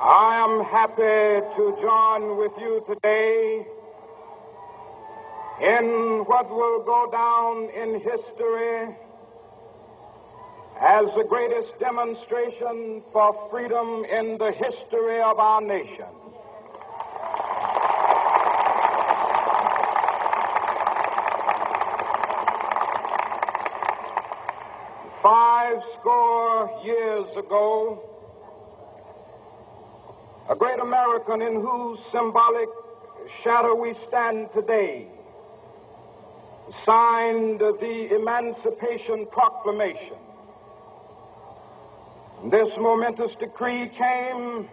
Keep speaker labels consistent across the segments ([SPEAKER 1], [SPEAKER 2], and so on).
[SPEAKER 1] I am happy to join with you today in what will go down in history as the greatest demonstration for freedom in the history of our nation. Five score years ago, a great American in whose symbolic shadow we stand today signed the Emancipation Proclamation. This momentous decree came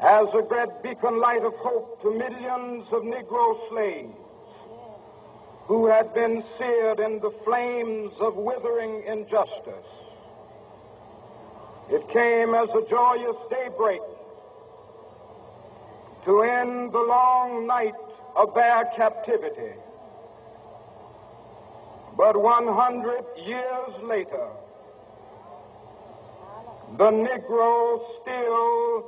[SPEAKER 1] as a great beacon light of hope to millions of Negro slaves who had been seared in the flames of withering injustice. It came as a joyous daybreak to end the long night of their captivity. But 100 years later, the Negro still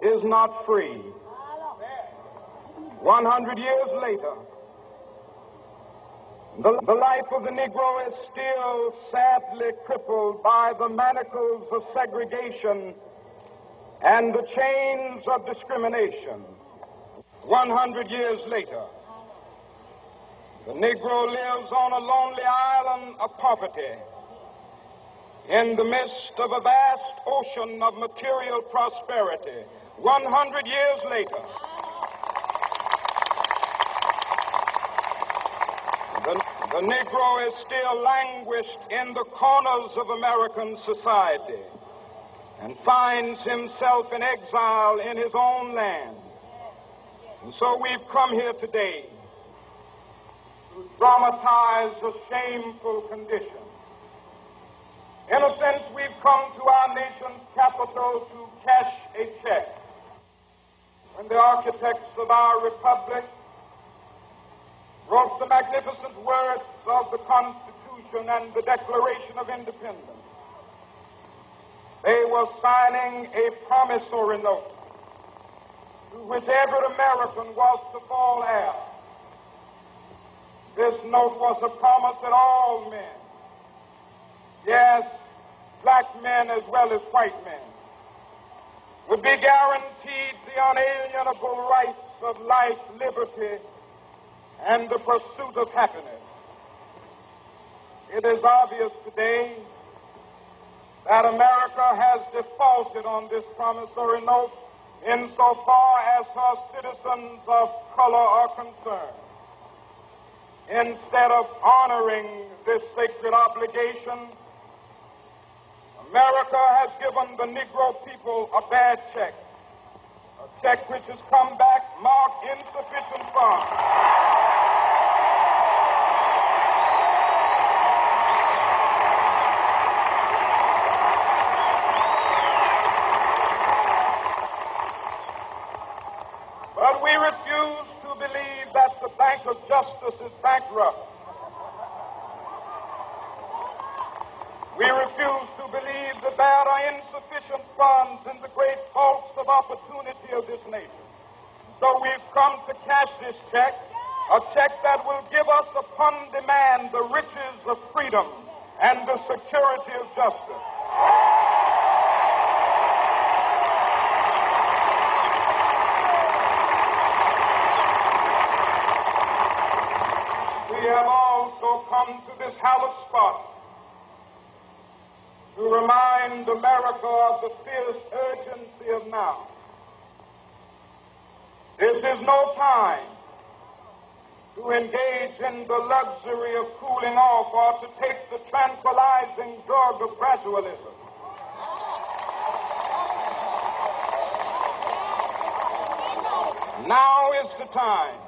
[SPEAKER 1] is not free. 100 years later, the, the, life of the Negro is still sadly crippled by the manacles of segregation and the chains of discrimination. 100 years later, the Negro lives on a lonely island of poverty in the midst of a vast ocean of material prosperity. 100 years later, the, the Negro is still languished in the corners of American society and finds himself in exile in his own land. And so we've come here today to dramatize a shameful condition. In a sense, we've come to our nation's capital to cash a check. When the architects of our republic wrote the magnificent words of the Constitution and the Declaration of Independence, they were signing a promissory note to which every American was to fall heir. This note was a promise that all men, yes, black men as well as white men, would be guaranteed the unalienable rights of life, liberty, and the pursuit of happiness. It is obvious today that America has defaulted on this promissory note insofar as her citizens of color are concerned. Instead of honoring this sacred obligation, America has given the Negro people a bad check, a check which has come back marked insufficient funds. But we refuse to believe that the Bank of Justice is bankrupt. We refuse to believe that there are insufficient funds in the great vaults of opportunity of this nation. So we've come to cash this check, a check that will give us upon demand the riches of freedom and the security of justice. We have come to this hallowed spot to remind America of the fierce urgency of now. This is no time to engage in the luxury of cooling off or to take the tranquilizing drug of gradualism. Now is the time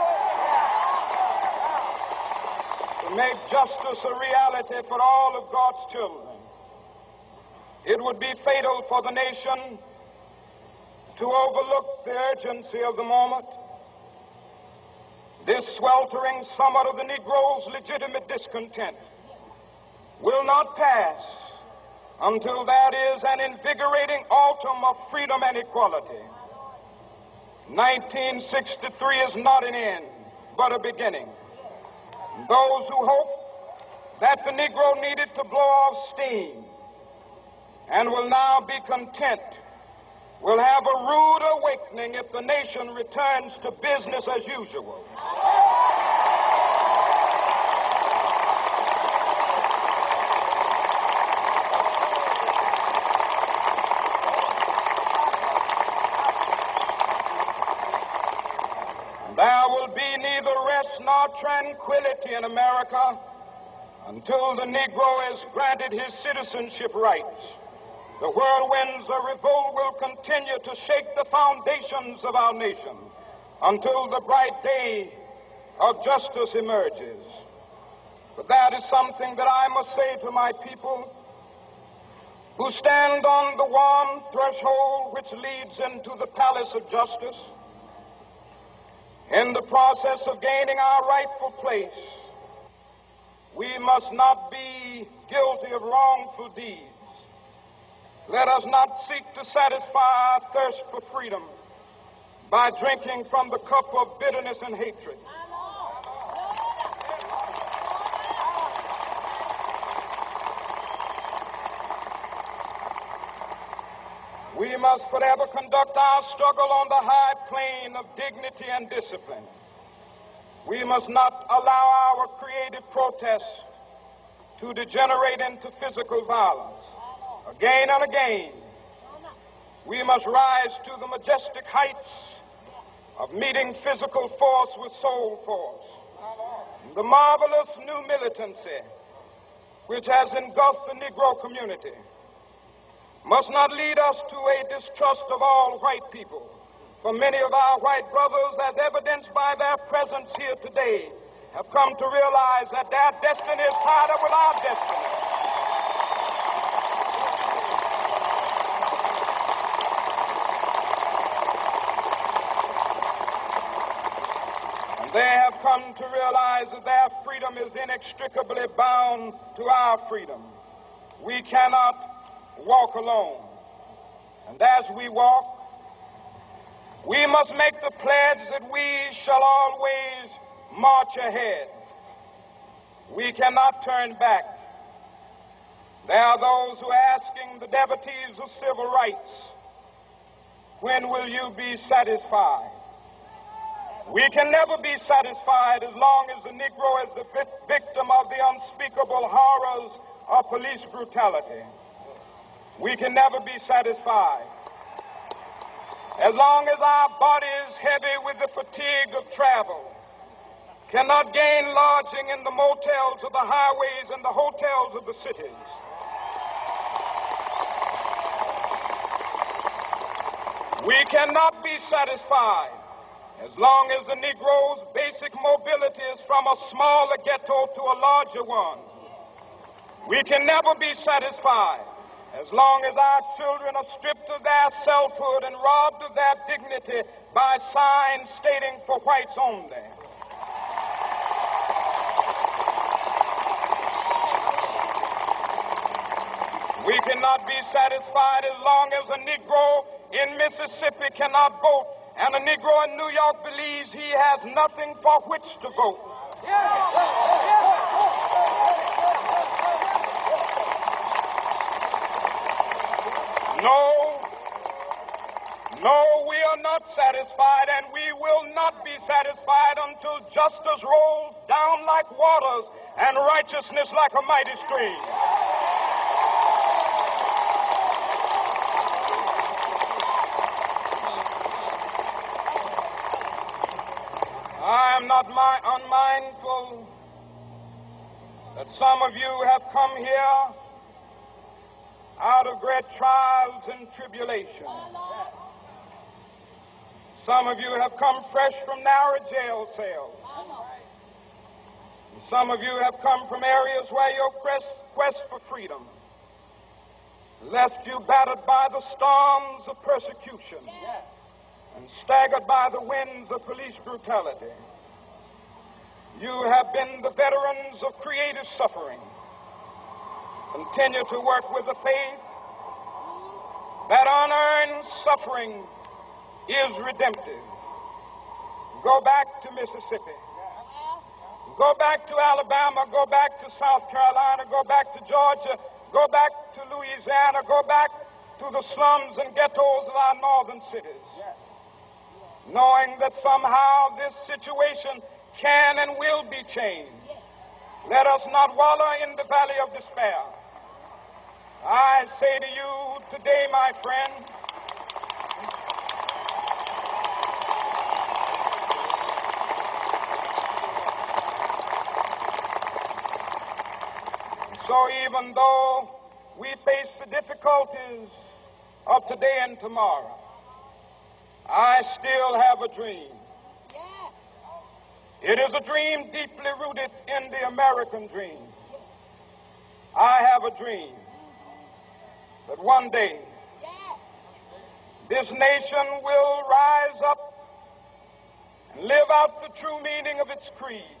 [SPEAKER 1] make justice a reality for all of God's children. It would be fatal for the nation to overlook the urgency of the moment. This sweltering summit of the Negro's legitimate discontent will not pass until that is an invigorating autumn of freedom and equality. 1963 is not an end, but a beginning. Those who hope that the Negro needed to blow off steam and will now be content will have a rude awakening if the nation returns to business as usual. There will be neither nor tranquility in America until the Negro is granted his citizenship rights. The whirlwinds of revolt will continue to shake the foundations of our nation until the bright day of justice emerges. But that is something that I must say to my people who stand on the warm threshold which leads into the palace of justice. In the process of gaining our rightful place, we must not be guilty of wrongful deeds. Let us not seek to satisfy our thirst for freedom by drinking from the cup of bitterness and hatred. We must forever conduct our struggle on the high plane of dignity and discipline. We must not allow our creative protests to degenerate into physical violence. Again and again, we must rise to the majestic heights of meeting physical force with soul force. The marvelous new militancy which has engulfed the Negro community must not lead us to a distrust of all white people. For many of our white brothers, as evidenced by their presence here today, have come to realize that their destiny is tied up with our destiny. They have come to realize that their freedom is inextricably bound to our freedom. We cannot walk alone. And as we walk, we must make the pledge that we shall always march ahead. We cannot turn back. There are those who are asking the devotees of civil rights, when will you be satisfied? We can never be satisfied as long as the Negro is the victim of the unspeakable horrors of police brutality. We can never be satisfied. As long as our bodies, heavy with the fatigue of travel, cannot gain lodging in the motels of the highways and the hotels of the cities. We cannot be satisfied as long as the Negro's basic mobility is from a smaller ghetto to a larger one, we can never be satisfied as long as our children are stripped of their selfhood and robbed of their dignity by signs stating for whites only. We cannot be satisfied as long as a Negro in Mississippi cannot vote and a Negro in New York believes he has nothing for which to vote. No, no, we are not satisfied, and we will not be satisfied until justice rolls down like waters and righteousness like a mighty stream. I am not my, unmindful that some of you have come here out of great trials and tribulation. Some of you have come fresh from narrow jail cells. Some of you have come from areas where your quest, quest for freedom left you battered by the storms of persecution and staggered by the winds of police brutality. You have been the veterans of creative suffering. Continue to work with the faith that unearned suffering is redemptive. Go back to Mississippi. Go back to Alabama. Go back to South Carolina. Go back to Georgia. Go back to Louisiana. Go back to the slums and ghettos of our northern cities. Knowing that somehow this situation can and will be changed. Let us not wallow in the valley of despair. I say to you today, my friend, so even though we face the difficulties of today and tomorrow, I still have a dream. It is a dream deeply rooted in the American dream. I have a dream that one day this nation will rise up and live out the true meaning of its creed.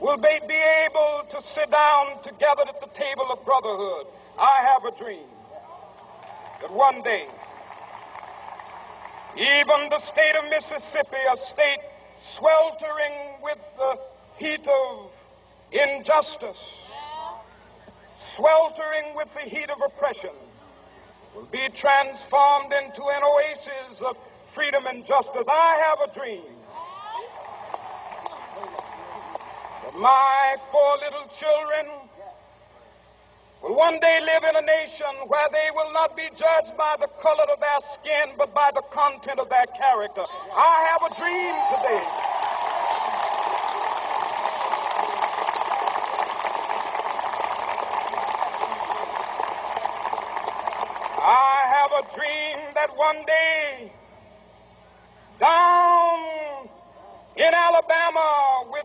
[SPEAKER 1] will be, able to sit down together at the table of brotherhood. I have a dream that one day, even the state of Mississippi, a state sweltering with the heat of injustice, sweltering with the heat of oppression, will be transformed into an oasis of freedom and justice. I have a dream that my four little children will one day live in a nation where they will not be judged by the color of their skin, but by the content of their character. I have a dream today. I have a dream that one day, down in Alabama,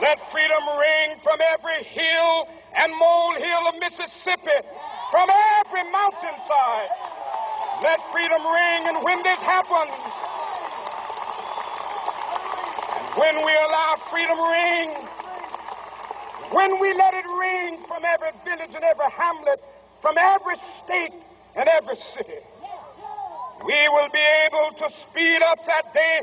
[SPEAKER 1] Let freedom ring from every hill and molehill of Mississippi, from every mountainside. Let freedom ring, and when this happens, and when we allow freedom ring, when we let it ring from every village and every hamlet, from every state and every city, we will be able to speed up that day